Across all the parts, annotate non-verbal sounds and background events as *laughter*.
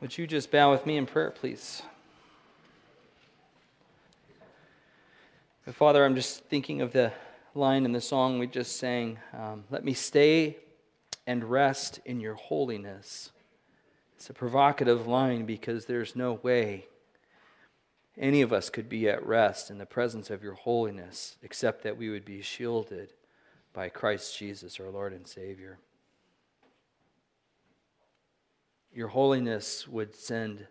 Would you just bow with me in prayer, please? Father, I'm just thinking of the line in the song we just sang um, Let me stay and rest in your holiness. It's a provocative line because there's no way any of us could be at rest in the presence of your holiness except that we would be shielded by Christ Jesus, our Lord and Savior your holiness would send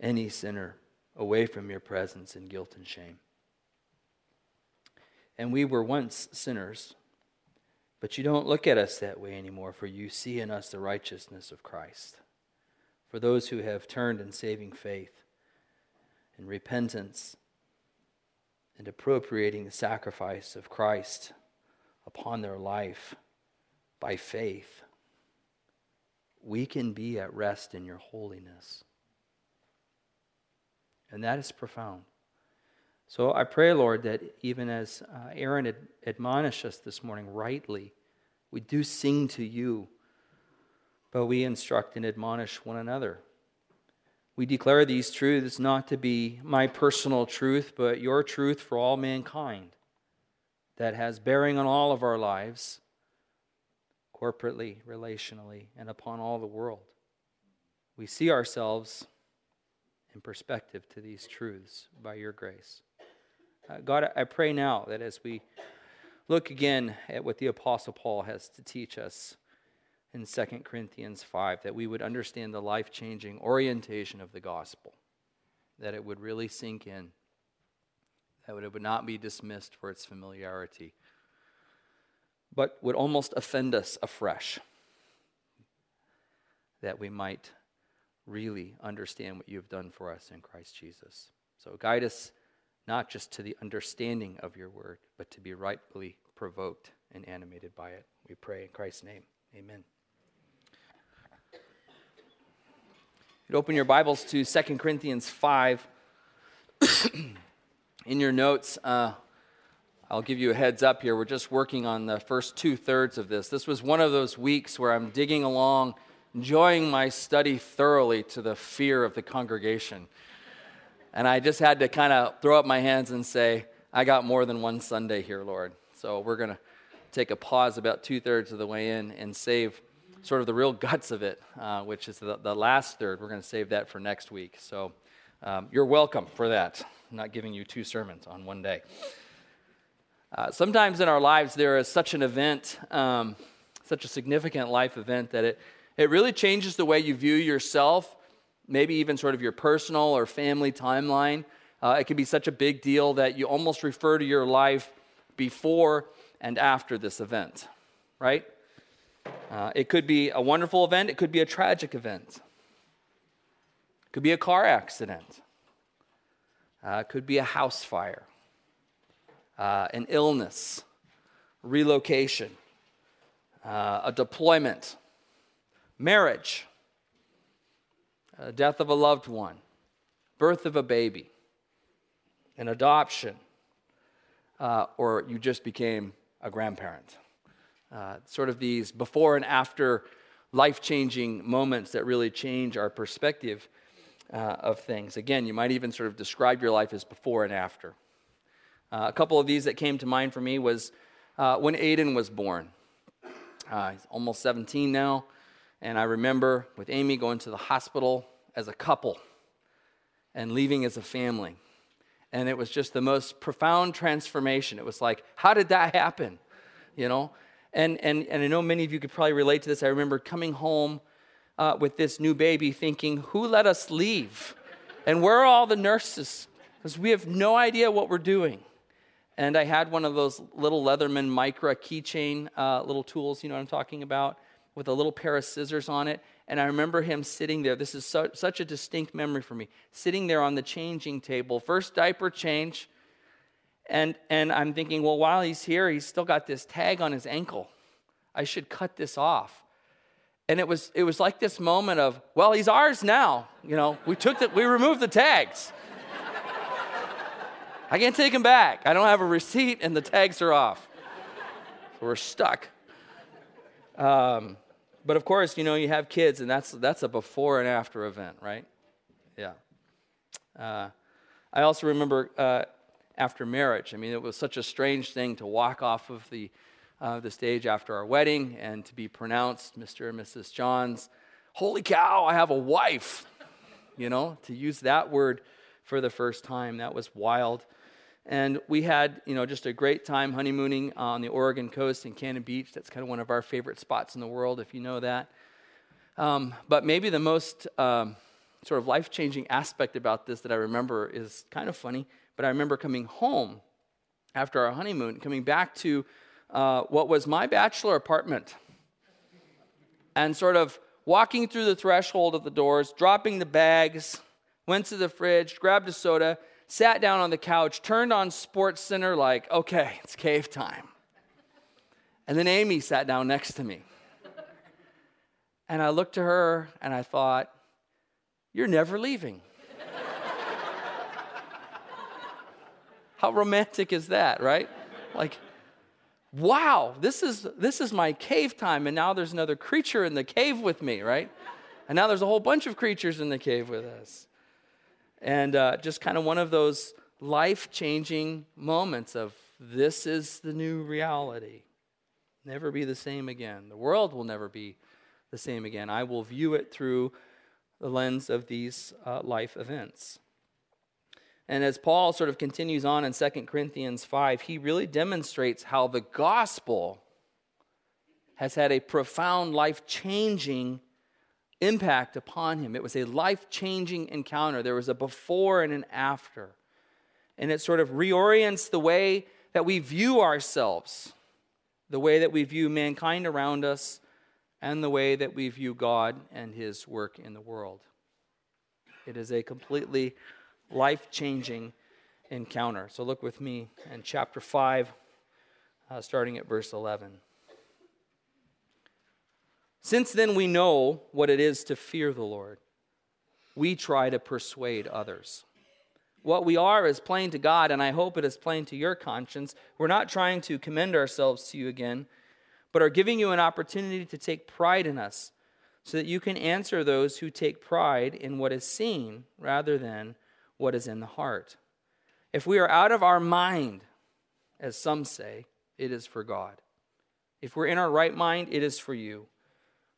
any sinner away from your presence in guilt and shame. And we were once sinners, but you don't look at us that way anymore, for you see in us the righteousness of Christ. For those who have turned in saving faith and repentance and appropriating the sacrifice of Christ upon their life by faith we can be at rest in your holiness. And that is profound. So I pray, Lord, that even as uh, Aaron ad- admonished us this morning rightly, we do sing to you, but we instruct and admonish one another. We declare these truths not to be my personal truth, but your truth for all mankind that has bearing on all of our lives corporately, relationally, and upon all the world. We see ourselves in perspective to these truths by your grace. Uh, God, I pray now that as we look again at what the Apostle Paul has to teach us in 2 Corinthians 5, that we would understand the life changing orientation of the gospel, that it would really sink in, that it would not be dismissed for its familiarity but would almost offend us afresh. That we might really understand what you have done for us in Christ Jesus. So guide us not just to the understanding of your word, but to be rightfully provoked and animated by it. We pray in Christ's name. Amen. You'd open your Bibles to 2 Corinthians 5. *clears throat* in your notes, uh, I'll give you a heads up here. We're just working on the first two thirds of this. This was one of those weeks where I'm digging along, enjoying my study thoroughly to the fear of the congregation. And I just had to kind of throw up my hands and say, I got more than one Sunday here, Lord. So we're going to take a pause about two thirds of the way in and save sort of the real guts of it, uh, which is the, the, last third. We're going to save that for next week. So um, you're welcome for that. I'm not giving you two sermons on one day. Uh, sometimes in our lives, there is such an event, um, such a significant life event, that it, it really changes the way you view yourself, maybe even sort of your personal or family timeline. Uh, it can be such a big deal that you almost refer to your life before and after this event, right? Uh, it could be a wonderful event, it could be a tragic event, it could be a car accident, uh, it could be a house fire uh, an illness, relocation, uh, a deployment, marriage, death of a loved one, birth of a baby, an adoption, uh, or you just became a grandparent. Uh, sort of these before and after life changing moments that really change our perspective uh, of things. Again, you might even sort of describe your life as before and after. Uh, a couple of these that came to mind for me was uh, when Aiden was born. Uh, he's almost 17 now, and I remember with Amy going to the hospital as a couple and leaving as a family. And it was just the most profound transformation. It was like, how did that happen? You know? And, and, and I know many of you could probably relate to this. I remember coming home uh, with this new baby thinking, who let us leave? And where are all the nurses? Because we have no idea what we're doing and I had one of those little Leatherman Micra keychain uh, little tools, you know what I'm talking about, with a little pair of scissors on it. And I remember him sitting there. This is such a distinct memory for me. Sitting there on the changing table, first diaper change. And, and I'm thinking, well, while he's here, he's still got this tag on his ankle. I should cut this off. And it was, it was like this moment of, well, he's ours now. You know, we took the, we removed the tags. I can't take them back. I don't have a receipt and the tags are off. So we're stuck. Um, but of course, you know, you have kids, and that's, that's a before and after event, right? Yeah. Uh, I also remember uh, after marriage. I mean, it was such a strange thing to walk off of the, uh, the stage after our wedding and to be pronounced Mr. and Mrs. Johns. Holy cow, I have a wife. You know, to use that word for the first time, that was wild. And we had, you know, just a great time honeymooning on the Oregon coast in Cannon Beach. That's kind of one of our favorite spots in the world, if you know that. Um, but maybe the most um, sort of life changing aspect about this that I remember is kind of funny. But I remember coming home after our honeymoon, coming back to uh, what was my bachelor apartment, and sort of walking through the threshold of the doors, dropping the bags, went to the fridge, grabbed a soda, sat down on the couch, turned on Sports Center, like, okay, it's cave time. And then Amy sat down next to me. And I looked to her and I thought, You're never leaving. How romantic is that, right? Like, wow, this is, this is my cave time, and now there's another creature in the cave with me, right? And now there's a whole bunch of creatures in the cave with us. And uh, just kind of one of those life changing moments of this is the new reality. Never be the same again. The world will never be the same again. I will view it through the lens of these uh, life events. And as Paul sort of continues on in 2 Corinthians 5, he really demonstrates how the gospel has had a profound life changing impact upon him. It was a life changing encounter. There was a before and an after. And it sort of reorients the way that we view ourselves, the way that we view mankind around us, and the way that we view God and his work in the world. It is a completely life changing encounter. So look with me in chapter 5, uh, starting at verse 11. Since then we know what it is to fear the Lord, we try to persuade others. What we are is plain to God, and I hope it is plain to your conscience. We're not trying to commend ourselves to you again, but are giving you an opportunity to take pride in us, so that you can answer those who take pride in what is seen rather than what is in the heart. If we are out of our mind, as some say, it is for God. If we're in our right mind, it is for you.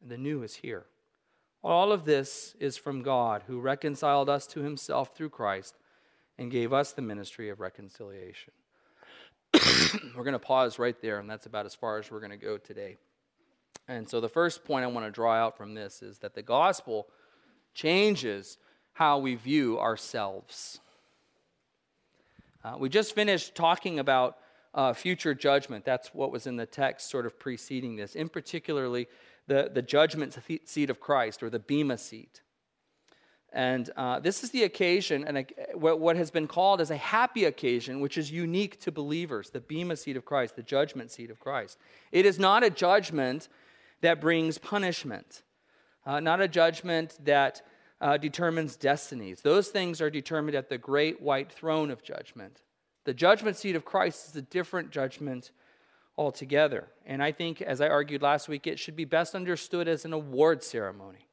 and the new is here. All of this is from God, who reconciled us to himself through Christ and gave us the ministry of reconciliation. *coughs* we're going to pause right there, and that's about as far as we're going to go today. And so, the first point I want to draw out from this is that the gospel changes how we view ourselves. Uh, we just finished talking about uh, future judgment. That's what was in the text sort of preceding this, in particularly the, the judgment seat of Christ or the Bema seat. And uh, this is the occasion, and what has been called as a happy occasion, which is unique to believers the Bema seat of Christ, the judgment seat of Christ. It is not a judgment that brings punishment, uh, not a judgment that uh, determines destinies. Those things are determined at the great white throne of judgment. The judgment seat of Christ is a different judgment altogether. And I think, as I argued last week, it should be best understood as an award ceremony,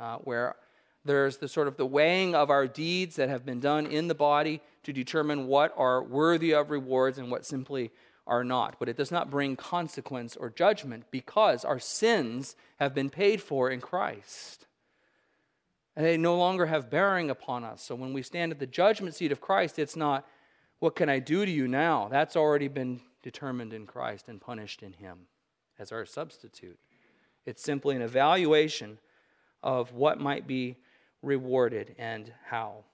uh, where there's the sort of the weighing of our deeds that have been done in the body to determine what are worthy of rewards and what simply are not. But it does not bring consequence or judgment because our sins have been paid for in Christ and they no longer have bearing upon us. So when we stand at the judgment seat of Christ, it's not, what can I do to you now? That's already been determined in Christ and punished in Him as our substitute. It's simply an evaluation of what might be rewarded and how.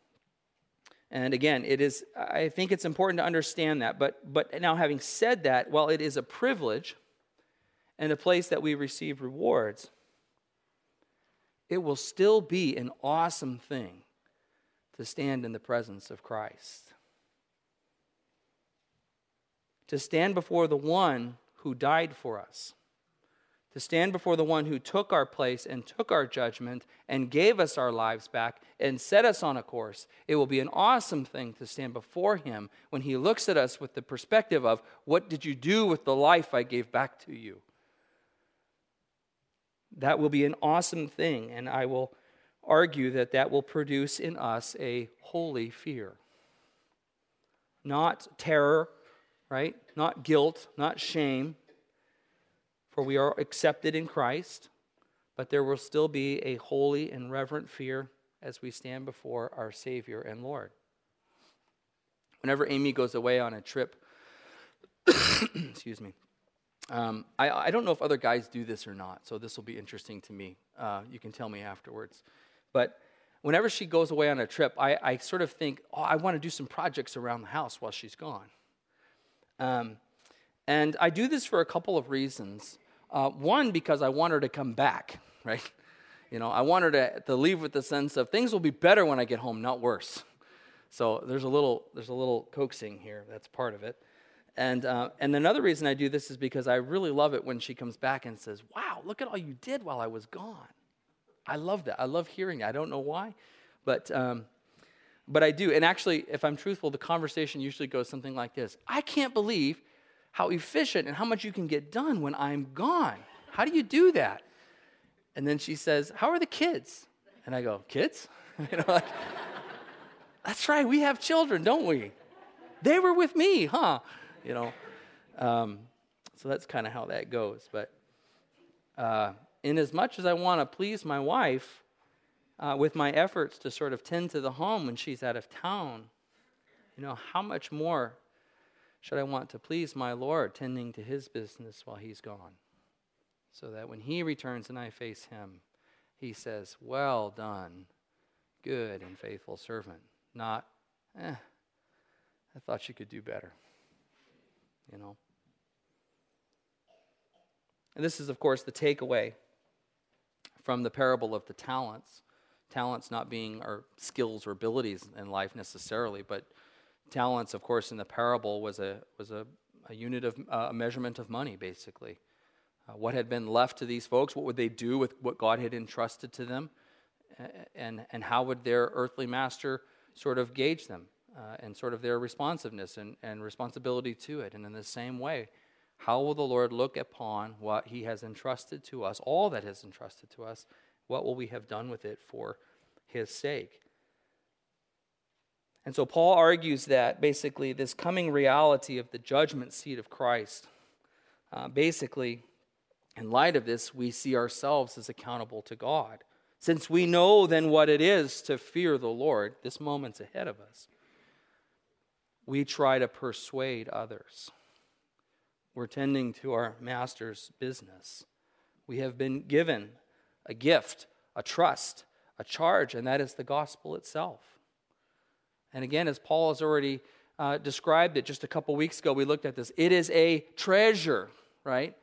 And again, it is I think it's important to understand that, but but now having said that, while it is a privilege and a place that we receive rewards, it will still be an awesome thing to stand in the presence of Christ. To stand before the one who died for us to stand before the one who took our place and took our judgment and gave us our lives back and set us on a course. It will be an awesome thing to stand before him when he looks at us with the perspective of, What did you do with the life I gave back to you? That will be an awesome thing, and I will argue that that will produce in us a holy fear. Not terror, right? Not guilt, not shame, for we are accepted in Christ, but there will still be a holy and reverent fear as we stand before our Savior and Lord. Whenever Amy goes away on a trip, *coughs* excuse me, um, I, I, don't know if other guys do this or not, so this will be interesting to me. Uh, you can tell me afterwards. But whenever she goes away on a trip, I, I sort of think, oh, I want to do some projects around the house while she's gone. Um, and I do this for a couple of reasons. Uh, one, because I want her to come back, *laughs* right? You know, I want her to, to leave with the sense of things will be better when I get home, not worse. So there's a little there's a little coaxing here. That's part of it. And uh, and another reason I do this is because I really love it when she comes back and says, "Wow, look at all you did while I was gone." I love that. I love hearing. It. I don't know why, but um, but I do. And actually, if I'm truthful, the conversation usually goes something like this: I can't believe how efficient and how much you can get done when I'm gone. How do you do that? And then she says, How are the kids? And I go, Kids? *laughs* you know, like, that's right, we have children, don't we? They were with me, huh? You know, um, so that's kind of how that goes. But uh, in as much as I want to please my wife uh, with my efforts to sort of tend to the home when she's out of town, you know, how much more should I want to please my Lord, tending to his business while he's gone? So that when he returns and I face him, he says, Well done, good and faithful servant. Not, eh, I thought you could do better. You know? And this is, of course, the takeaway from the parable of the talents. Talents not being our skills or abilities in life necessarily, but talents, of course, in the parable was a, was a, a unit of uh, a measurement of money, basically. Uh, what had been left to these folks? What would they do with what God had entrusted to them? And, and how would their earthly master sort of gauge them uh, and sort of their responsiveness and, and responsibility to it? And in the same way, how will the Lord look upon what he has entrusted to us, all that has entrusted to us? What will we have done with it for his sake? And so Paul argues that basically this coming reality of the judgment seat of Christ, uh, basically, in light of this, we see ourselves as accountable to God. Since we know then what it is to fear the Lord, this moment's ahead of us, we try to persuade others. We're tending to our master's business. We have been given a gift, a trust, a charge, and that is the gospel itself. And again, as Paul has already uh, described it just a couple weeks ago, we looked at this. It is a treasure, right,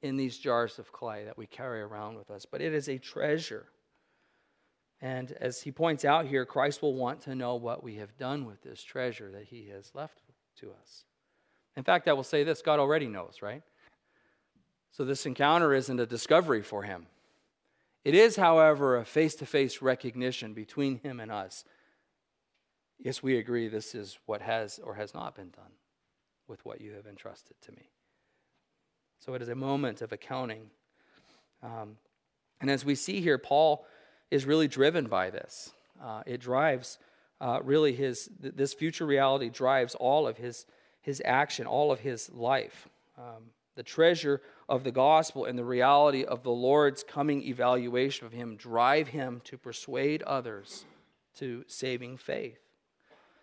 in these jars of clay that we carry around with us. But it is a treasure. And as he points out here, Christ will want to know what we have done with this treasure that he has left to us. In fact, I will say this God already knows, right? So this encounter isn't a discovery for him. It is, however, a face to face recognition between him and us Yes, we agree this is what has or has not been done with what you have entrusted to me. So it is a moment of accounting. Um, and as we see here, Paul is really driven by this. Uh, it drives uh, really his, this future reality drives all of his, his action, all of his life. Um, the treasure of the gospel and the reality of the Lord's coming evaluation of him drive him to persuade others to saving faith.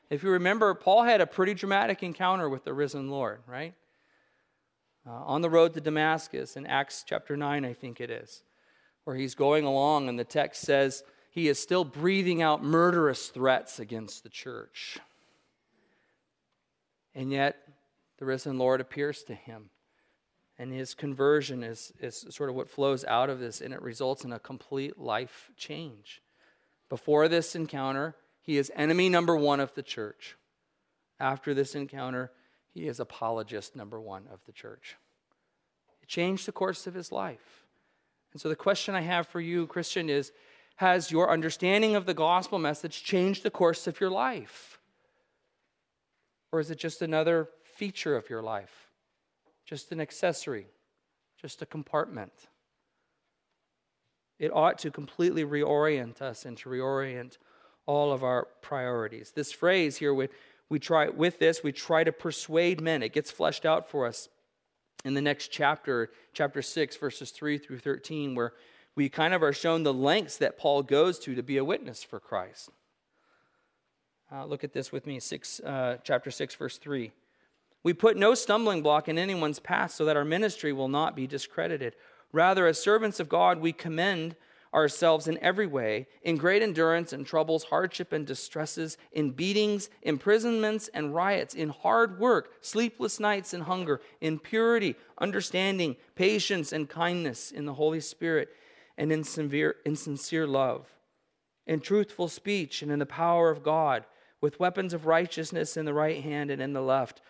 If you remember, Paul had a pretty dramatic encounter with the risen Lord, right? Uh, on the road to Damascus in Acts chapter 9, I think it is, where he's going along, and the text says he is still breathing out murderous threats against the church. And yet, the risen Lord appears to him And his conversion is, is sort of what flows out of this, and it results in a complete life change. Before this encounter, he is enemy number one of the church. After this encounter, he is apologist number one of the church. It changed the course of his life. And so the question I have for you, Christian, is Has your understanding of the gospel message changed the course of your life? Or is it just another feature of your life? Just an accessory, just a compartment. It ought to completely reorient us and to reorient all of our priorities. This phrase here, we, we try with this, we try to persuade men. It gets fleshed out for us in the next chapter, chapter 6, verses 3 through 13, where we kind of are shown the lengths that Paul goes to to be a witness for Christ. Uh, look at this with me, six, uh, chapter 6, verse 3. We put no stumbling block in anyone's path so that our ministry will not be discredited. Rather, as servants of God, we commend ourselves in every way, in great endurance and troubles, hardship and distresses, in beatings, imprisonments and riots, in hard work, sleepless nights and hunger, in purity, understanding, patience and kindness, in the Holy Spirit, and in, severe, in sincere love, in truthful speech and in the power of God, with weapons of righteousness in the right hand and in the left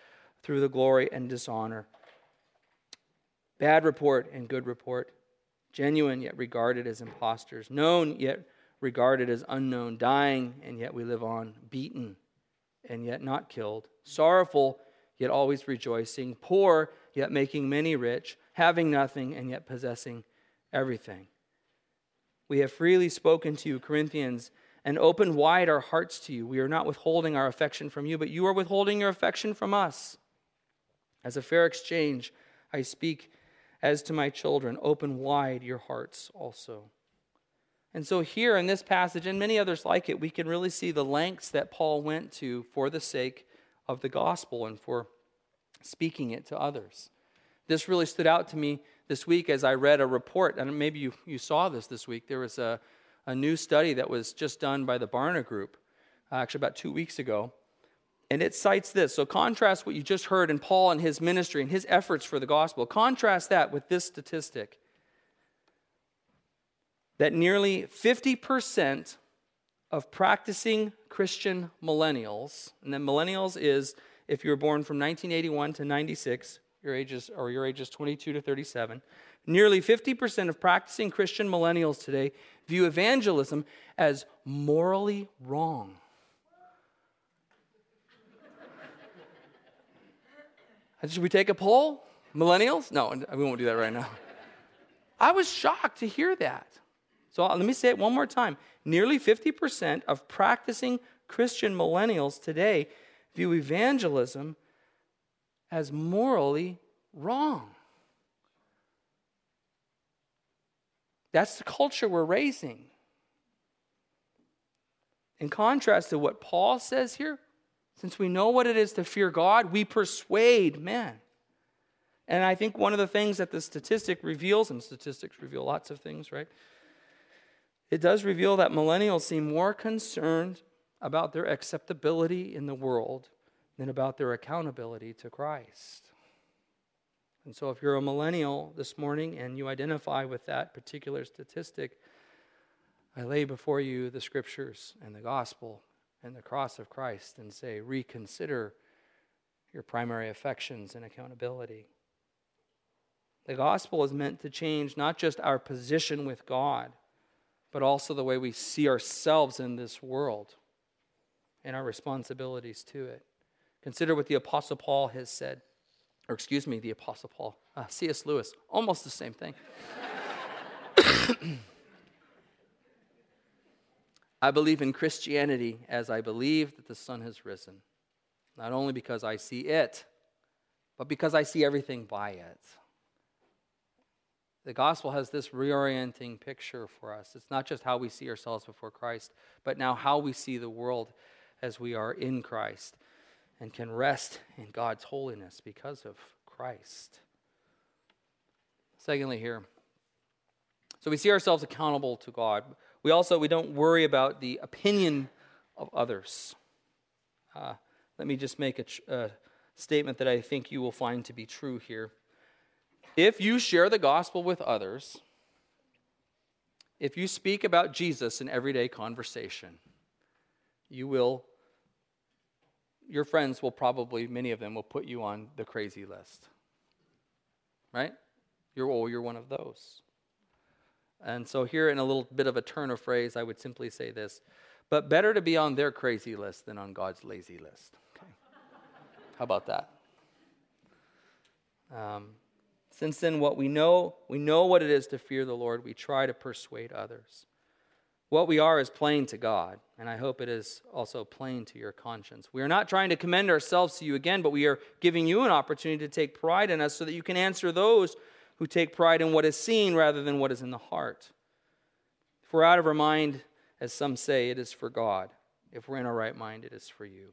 through the glory and dishonor. Bad report and good report, genuine yet regarded as impostors, known yet regarded as unknown, dying and yet we live on, beaten and yet not killed, sorrowful yet always rejoicing, poor yet making many rich, having nothing and yet possessing everything. We have freely spoken to you, Corinthians, and opened wide our hearts to you. We are not withholding our affection from you, but you are withholding your affection from us. As a fair exchange, I speak as to my children, open wide your hearts also. And so, here in this passage, and many others like it, we can really see the lengths that Paul went to for the sake of the gospel and for speaking it to others. This really stood out to me this week as I read a report, and maybe you, you saw this this week. There was a, a new study that was just done by the Barna Group, uh, actually, about two weeks ago. And it cites this. So contrast what you just heard in Paul and his ministry and his efforts for the gospel. Contrast that with this statistic that nearly 50% of practicing Christian millennials, and then millennials is if you were born from 1981 to 96, your ages or your ages 22 to 37, nearly 50% of practicing Christian millennials today view evangelism as morally wrong. Should we take a poll? Millennials? No, we won't do that right now. *laughs* I was shocked to hear that. So uh, let me say it one more time. Nearly 50% of practicing Christian millennials today view evangelism as morally wrong. That's the culture we're raising. In contrast to what Paul says here, since we know what it is to fear God, we persuade men. And I think one of the things that the statistic reveals, and statistics reveal lots of things, right? It does reveal that millennials seem more concerned about their acceptability in the world than about their accountability to Christ. And so, if you're a millennial this morning and you identify with that particular statistic, I lay before you the scriptures and the gospel and the cross of Christ and say, reconsider your primary affections and accountability. The gospel is meant to change not just our position with God, but also the way we see ourselves in this world and our responsibilities to it. Consider what the Apostle Paul has said, or excuse me, the Apostle Paul, uh, C.S. Lewis, almost the same thing. I believe in Christianity as I believe that the sun has risen, not only because I see it, but because I see everything by it. The gospel has this reorienting picture for us. It's not just how we see ourselves before Christ, but now how we see the world as we are in Christ and can rest in God's holiness because of Christ. Secondly, here, so we see ourselves accountable to God. We also we don't worry about the opinion of others. Uh, let me just make a, a statement that I think you will find to be true here. if you share the gospel with others, if you speak about Jesus in everyday conversation, you will, your friends will probably, many of them will put you on the crazy list. Right? You're, oh, you're one of those. And so, here in a little bit of a turn of phrase, I would simply say this But better to be on their crazy list than on God's lazy list. Okay. How about that? Um, since then, what we know, we know what it is to fear the Lord. We try to persuade others. What we are is plain to God, and I hope it is also plain to your conscience. We are not trying to commend ourselves to you again, but we are giving you an opportunity to take pride in us so that you can answer those who take pride in what is seen rather than what is in the heart. If we're out of our mind, as some say, it is for God. If we're in our right mind, it is for you.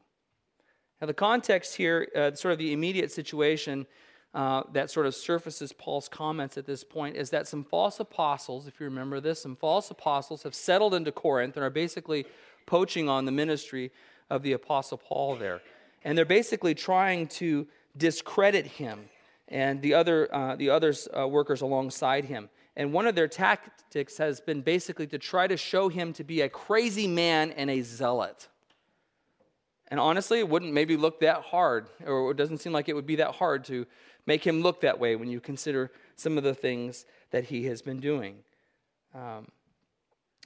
Now, the context here, uh, sort of the immediate situation, uh, that sort of surfaces Paul's comments at this point is that some false apostles, if you remember this, some false apostles have settled into Corinth and are basically poaching on the ministry of the apostle Paul there. And they're basically trying to discredit him and the other uh, the others uh, workers alongside him. And one of their tactics has been basically to try to show him to be a crazy man and a zealot. And honestly, it wouldn't maybe look that hard, or it doesn't seem like it would be that hard to make him look that way when you consider some of the things that he has been doing. Um,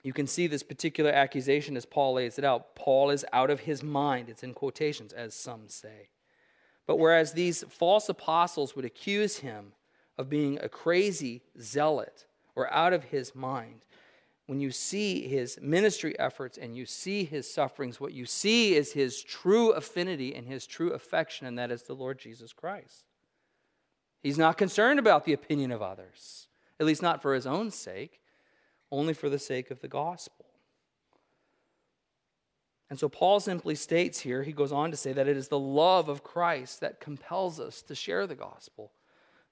you can see this particular accusation as Paul lays it out. Paul is out of his mind. It's in quotations, as some say. But whereas these false apostles would accuse him of being a crazy zealot or out of his mind, when you see his ministry efforts and you see his sufferings, what you see is his true affinity and his true affection, and that is the Lord Jesus Christ. He's not concerned about the opinion of others, at least not for his own sake, only for the sake of the gospel. And so Paul simply states here, he goes on to say that it is the love of Christ that compels us to share the gospel.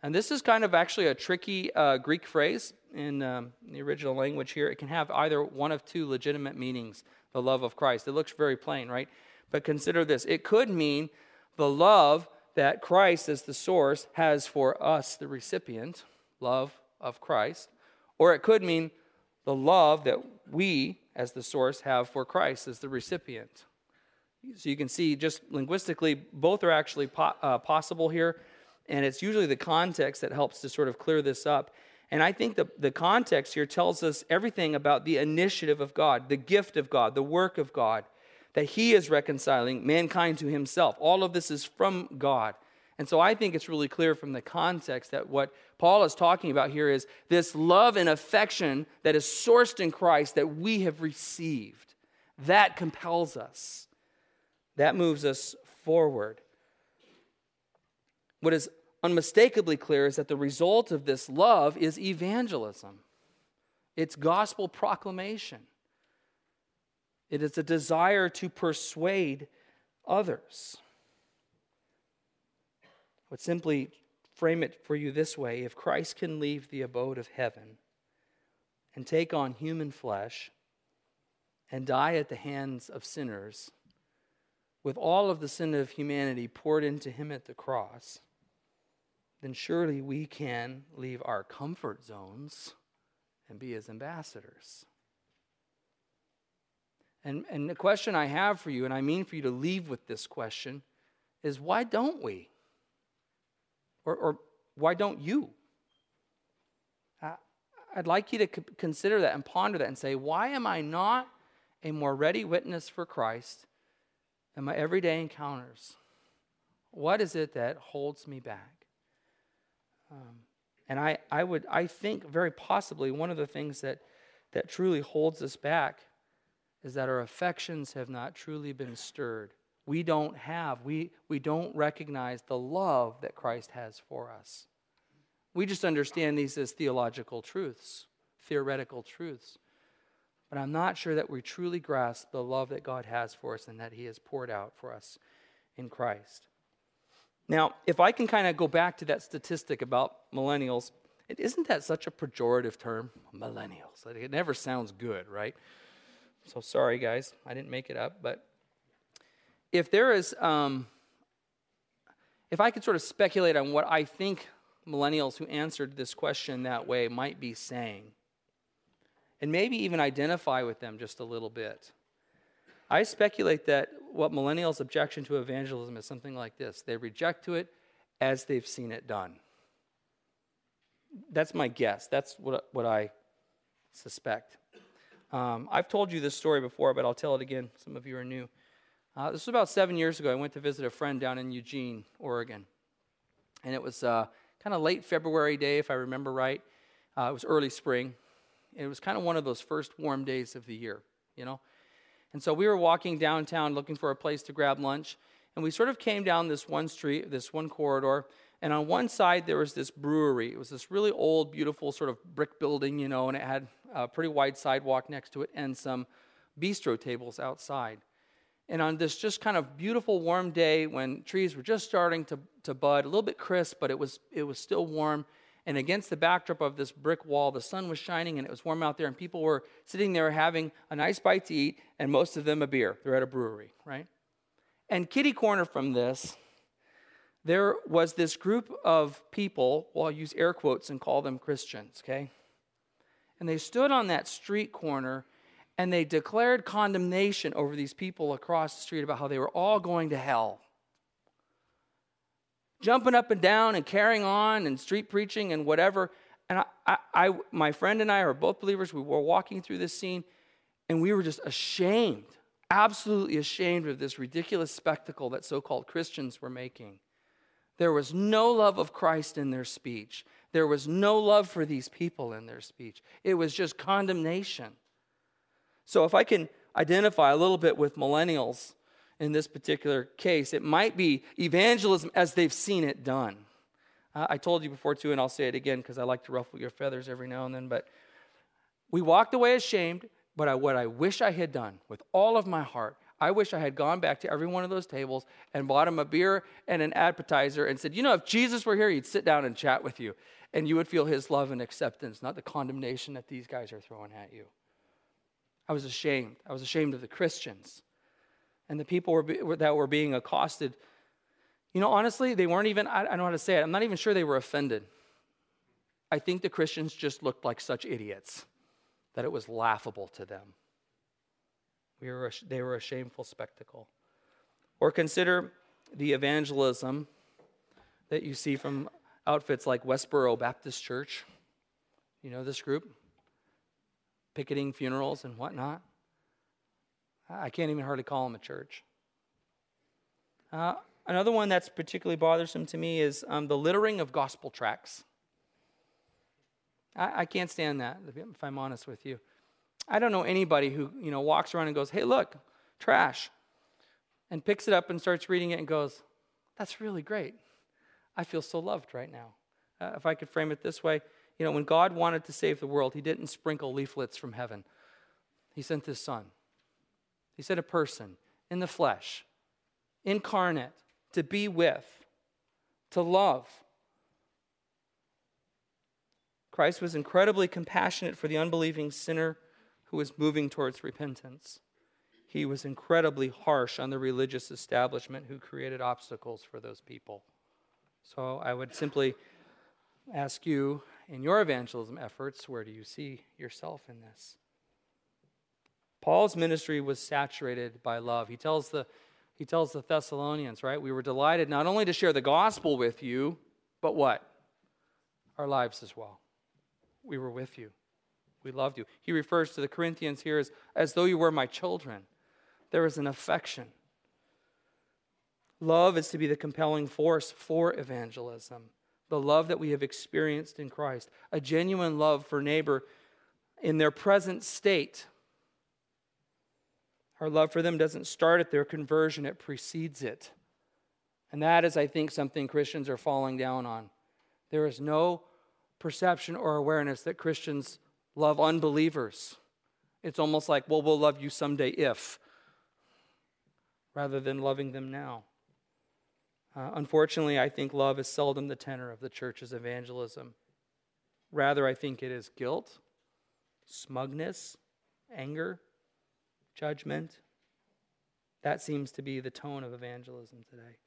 And this is kind of actually a tricky uh, Greek phrase in um, the original language here. It can have either one of two legitimate meanings the love of Christ. It looks very plain, right? But consider this it could mean the love that Christ, as the source, has for us, the recipient, love of Christ. Or it could mean the love that we, as the source, have for Christ, as the recipient. So you can see, just linguistically, both are actually po- uh, possible here. And it's usually the context that helps to sort of clear this up. And I think the, the context here tells us everything about the initiative of God, the gift of God, the work of God that he is reconciling mankind to himself. All of this is from God. And so I think it's really clear from the context that what Paul is talking about here is this love and affection that is sourced in Christ that we have received. That compels us, that moves us forward. What is unmistakably clear is that the result of this love is evangelism, it's gospel proclamation. It is a desire to persuade others. Would simply frame it for you this way if Christ can leave the abode of heaven and take on human flesh and die at the hands of sinners, with all of the sin of humanity poured into him at the cross, then surely we can leave our comfort zones and be his ambassadors. And, and the question I have for you, and I mean for you to leave with this question, is why don't we? Or, or why don't you? I'd like you to consider that and ponder that and say, why am I not a more ready witness for Christ in my everyday encounters? What is it that holds me back? Um, and I, I would, I think very possibly one of the things that, that truly holds us back is that our affections have not truly been stirred. We don't have, we, we don't recognize the love that Christ has for us. We just understand these as theological truths, theoretical truths. But I'm not sure that we truly grasp the love that God has for us and that He has poured out for us in Christ. Now, if I can kind of go back to that statistic about millennials, it, isn't that such a pejorative term? Millennials. It never sounds good, right? So sorry, guys, I didn't make it up. But if there is, um, if I could sort of speculate on what I think millennials who answered this question that way might be saying, and maybe even identify with them just a little bit. I speculate that what millennials' objection to evangelism is something like this they reject to it as they've seen it done. That's my guess. That's what, what I suspect. Um, I've told you this story before, but I'll tell it again. Some of you are new. Uh, this was about seven years ago. I went to visit a friend down in Eugene, Oregon. And it was uh, kind of late February day, if I remember right. Uh, it was early spring. It was kind of one of those first warm days of the year, you know. And so we were walking downtown looking for a place to grab lunch. And we sort of came down this one street, this one corridor. And on one side, there was this brewery. It was this really old, beautiful sort of brick building, you know, and it had a pretty wide sidewalk next to it and some bistro tables outside. And on this just kind of beautiful, warm day when trees were just starting to, to bud, a little bit crisp, but it was, it was still warm. And against the backdrop of this brick wall, the sun was shining and it was warm out there, and people were sitting there having a nice bite to eat, and most of them a beer. They're at a brewery, right? And kitty corner from this, there was this group of people, well, I'll use air quotes and call them Christians, okay? And they stood on that street corner and they declared condemnation over these people across the street about how they were all going to hell. Jumping up and down and carrying on and street preaching and whatever. And I, I, I my friend and I are both believers. We were walking through this scene and we were just ashamed, absolutely ashamed of this ridiculous spectacle that so called Christians were making. There was no love of Christ in their speech. There was no love for these people in their speech. It was just condemnation. So, if I can identify a little bit with millennials in this particular case, it might be evangelism as they've seen it done. Uh, I told you before, too, and I'll say it again because I like to ruffle your feathers every now and then, but we walked away ashamed. But I, what I wish I had done with all of my heart, I wish I had gone back to every one of those tables and bought him a beer and an appetizer and said, You know, if Jesus were here, he'd sit down and chat with you, and you would feel his love and acceptance, not the condemnation that these guys are throwing at you. I was ashamed. I was ashamed of the Christians and the people were, that were being accosted. You know, honestly, they weren't even, I, I don't know how to say it, I'm not even sure they were offended. I think the Christians just looked like such idiots that it was laughable to them. We were they were a shameful spectacle. Or consider the evangelism that you see from outfits like Westboro Baptist Church. You know this group? Picketing funerals and whatnot. I can't even hardly call them a church. Uh, another one that's particularly bothersome to me is um, the littering of gospel tracts. I, I can't stand that, if I'm honest with you. I don't know anybody who, you know, walks around and goes, hey, look, trash, and picks it up and starts reading it and goes, that's really great. I feel so loved right now. Uh, if I could frame it this way, you know, when God wanted to save the world, He didn't sprinkle leaflets from heaven, He sent His Son. He sent a person in the flesh, incarnate, to be with, to love. Christ was incredibly compassionate for the unbelieving sinner who was moving towards repentance. He was incredibly harsh on the religious establishment who created obstacles for those people. So I would simply ask you in your evangelism efforts, where do you see yourself in this? Paul's ministry was saturated by love. He tells the he tells the Thessalonians, right? We were delighted not only to share the gospel with you, but what? Our lives as well. We were with you. We loved you. He refers to the Corinthians here as, as though you were my children. There is an affection. Love is to be the compelling force for evangelism. The love that we have experienced in Christ, a genuine love for neighbor in their present state. Our love for them doesn't start at their conversion, it precedes it. And that is, I think, something Christians are falling down on. There is no perception or awareness that Christians love unbelievers. It's almost like, well, we'll love you someday if, rather than loving them now. Uh, unfortunately, I think love is seldom the tenor of the church's evangelism. Rather, I think it is guilt, smugness, anger, judgment. That seems to be the tone of evangelism today.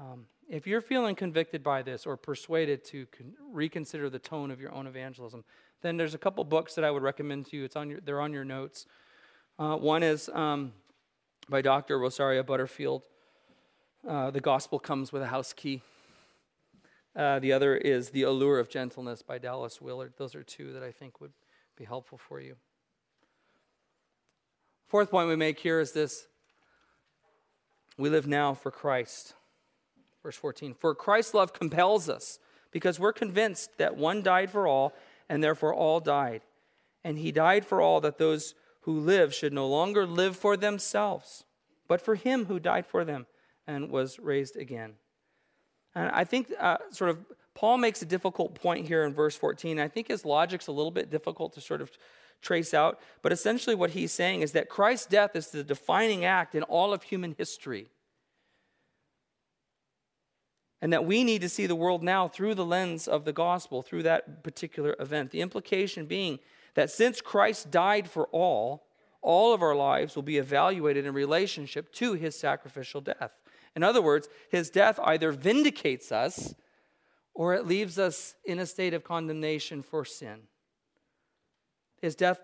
Um, if you're feeling convicted by this or persuaded to con- reconsider the tone of your own evangelism, then there's a couple books that I would recommend to you. It's on your, they're on your notes. Uh, one is um, by Dr. Rosaria Butterfield. Uh, the Gospel Comes with a House Key. Uh, the other is The Allure of Gentleness by Dallas Willard. Those are two that I think would be helpful for you. Fourth point we make here is this we live now for Christ. Verse 14 For Christ's love compels us, because we're convinced that one died for all, and therefore all died. And he died for all that those who live should no longer live for themselves, but for him who died for them and was raised again. And I think, uh, sort of, Paul makes a difficult point here in verse 14. I think his logic's a little bit difficult to sort of trace out, but essentially what he's saying is that Christ's death is the defining act in all of human history and that we need to see the world now through the lens of the gospel, through that particular event. The implication being that since Christ died for all, all of our lives will be evaluated in relationship to his sacrificial death. In other words, his death either vindicates us or it leaves us in a state of condemnation for sin. His death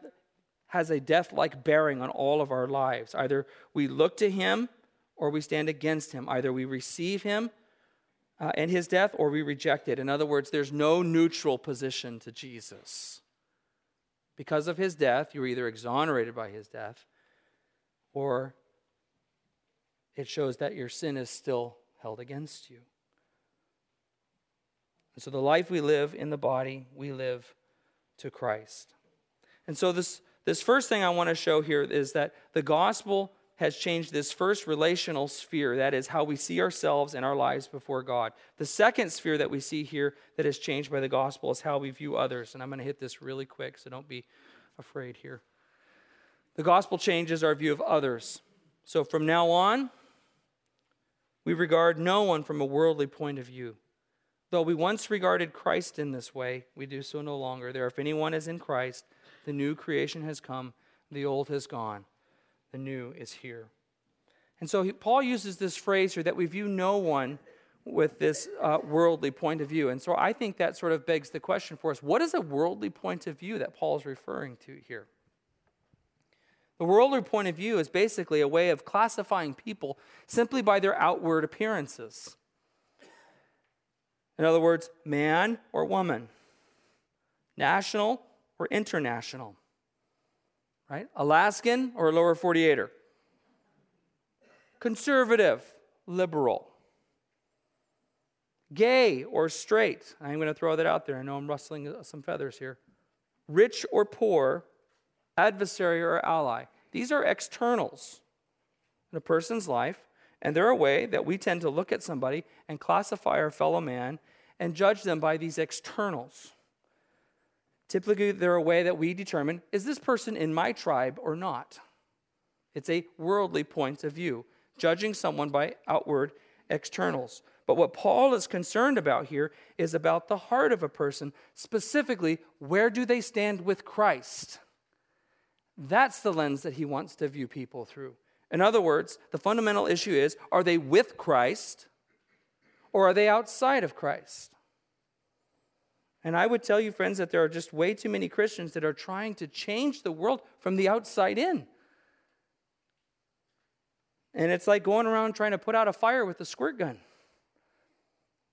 has a death like bearing on all of our lives. Either we look to him or we stand against him. Either we receive him uh, and his death or we reject it. In other words, there's no neutral position to Jesus. Because of his death, you're either exonerated by his death or it shows that your sin is still held against you. And so the life we live in the body, we live to Christ. And so this, this first thing I want to show here is that the gospel has changed this first relational sphere. That is how we see ourselves and our lives before God. The second sphere that we see here that is changed by the gospel is how we view others. And I'm going to hit this really quick, so don't be afraid here. The gospel changes our view of others. So from now on, we regard no one from a worldly point of view. Though we once regarded Christ in this way, we do so no longer. There, if anyone is in Christ, the new creation has come, the old has gone the new is here. And so he, Paul uses this phrase here that we view no one with this uh, worldly point of view. And so I think that sort of begs the question for us what is a worldly point of view that Paul is referring to here? The worldly point of view is basically a way of classifying people simply by their outward appearances. In other words, man or woman, national or international right? Alaskan or lower 48er? Conservative, liberal. Gay or straight? I'm going to throw that out there. I know I'm rustling some feathers here. Rich or poor, adversary or ally. These are externals in a person's life, and they're a way that we tend to look at somebody and classify our fellow man and judge them by these externals. Typically, they're a way that we determine is this person in my tribe or not? It's a worldly point of view, judging someone by outward externals. But what Paul is concerned about here is about the heart of a person, specifically, where do they stand with Christ? That's the lens that he wants to view people through. In other words, the fundamental issue is are they with Christ or are they outside of Christ? And I would tell you, friends, that there are just way too many Christians that are trying to change the world from the outside in. And it's like going around trying to put out a fire with a squirt gun.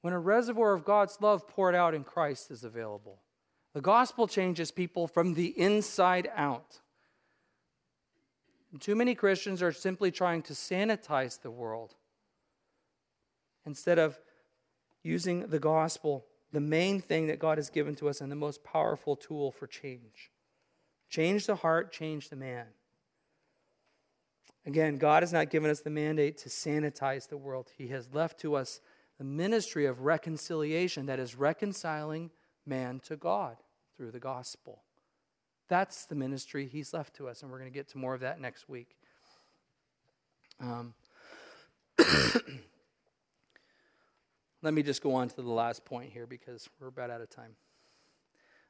When a reservoir of God's love poured out in Christ is available, the gospel changes people from the inside out. Too many Christians are simply trying to sanitize the world instead of using the gospel the main thing that God has given to us and the most powerful tool for change. Change the heart, change the man. Again, God has not given us the mandate to sanitize the world. He has left to us the ministry of reconciliation that is reconciling man to God through the gospel. That's the ministry He's left to us, and we're going to get to more of that next week. Um, *coughs* Let me just go on to the last point here because we're about out of time.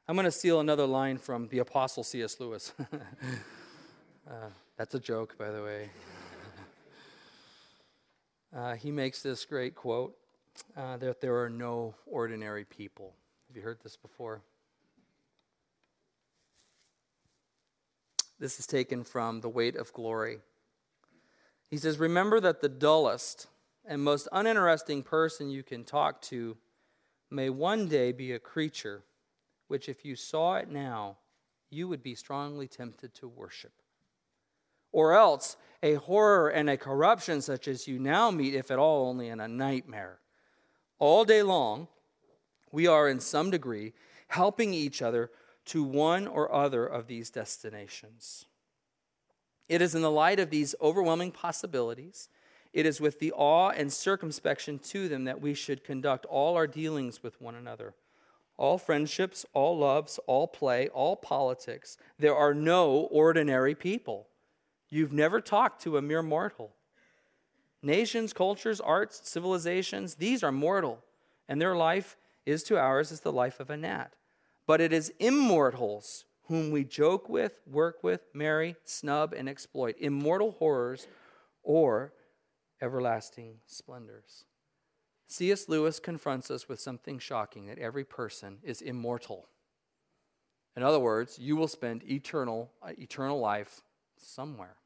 I'm going to steal another line from the Apostle C.S. Lewis. *laughs* uh, that's a joke, by the way. *laughs* uh, he makes this great quote uh, that there are no ordinary people. Have you heard this before? This is taken from The Weight of Glory. He says, Remember that the dullest and most uninteresting person you can talk to may one day be a creature which, if you saw it now, you would be strongly tempted to worship. Or else, a horror and a corruption such as you now meet, if at all, only in a nightmare. All day long, we are in some degree helping each other to one or other of these destinations. It is in the light of these overwhelming possibilities, it is with the awe and circumspection to them that we should conduct all our dealings with one another. All friendships, all loves, all play, all politics. There are no ordinary people. You've never talked to a mere mortal. Nations, cultures, arts, civilizations, these are mortal, and their life is to ours as the life of a gnat. But it is immortals whom we joke with, work with, marry, snub, and exploit, immortal horrors or everlasting splendors. C.S. Lewis confronts us with something shocking that every person is immortal. In other words, you will spend eternal, uh, eternal life somewhere.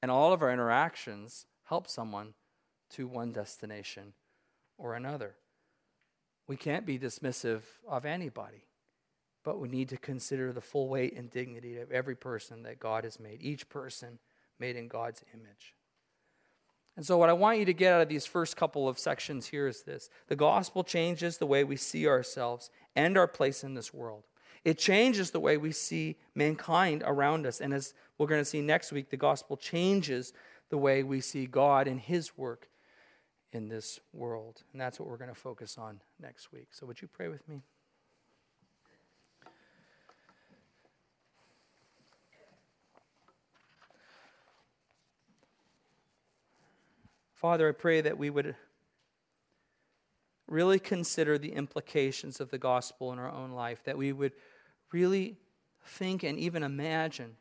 And all of our interactions help someone to one destination or another. We can't be dismissive of anybody, but we need to consider the full weight and dignity of every person that God has made, each person made in God's image. And so, what I want you to get out of these first couple of sections here is this the gospel changes the way we see ourselves and our place in this world. It changes the way we see mankind around us. And as we're going to see next week, the gospel changes the way we see God and his work in this world. And that's what we're going to focus on next week. So, would you pray with me? Father, I pray that we would really consider the implications of the gospel in our own life, that we would really think and even imagine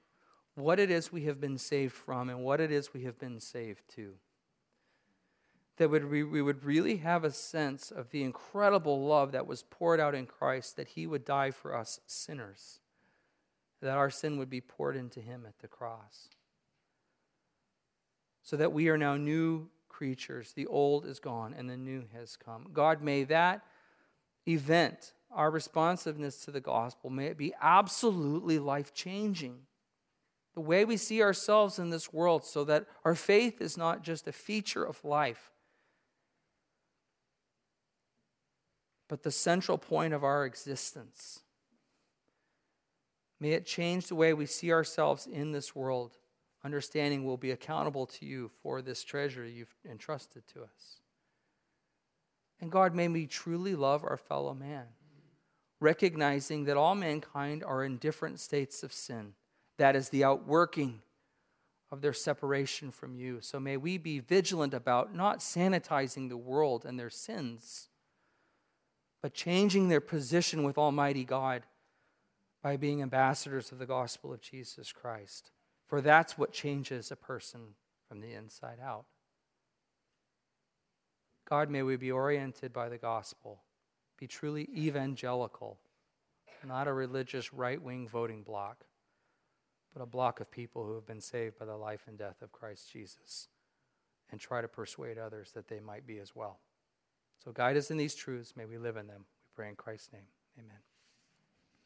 what it is we have been saved from and what it is we have been saved to. That we, would really have a sense of the incredible love that was poured out in Christ, that He would die for us sinners, that our sin would be poured into Him at the cross. So that we are now new creatures. The old is gone and the new has come. God, may that event, our responsiveness to the gospel, may it be absolutely life changing. The way we see ourselves in this world, so that our faith is not just a feature of life, but the central point of our existence. May it change the way we see ourselves in this world understanding we'll be accountable to you for this treasure you've entrusted to us. And God, may we truly love our fellow man, recognizing that all mankind are in different states of sin. That is the outworking of their separation from you. So may we be vigilant about not sanitizing the world and their sins, but changing their position with Almighty God by being ambassadors of the gospel of Jesus Christ. For that's what changes a person from the inside out. God, may we be oriented by the gospel, be truly evangelical, not a religious right wing voting bloc, but a block of people who have been saved by the life and death of Christ Jesus, and try to persuade others that they might be as well. So guide us in these truths. May we live in them. We pray in Christ's name. Amen.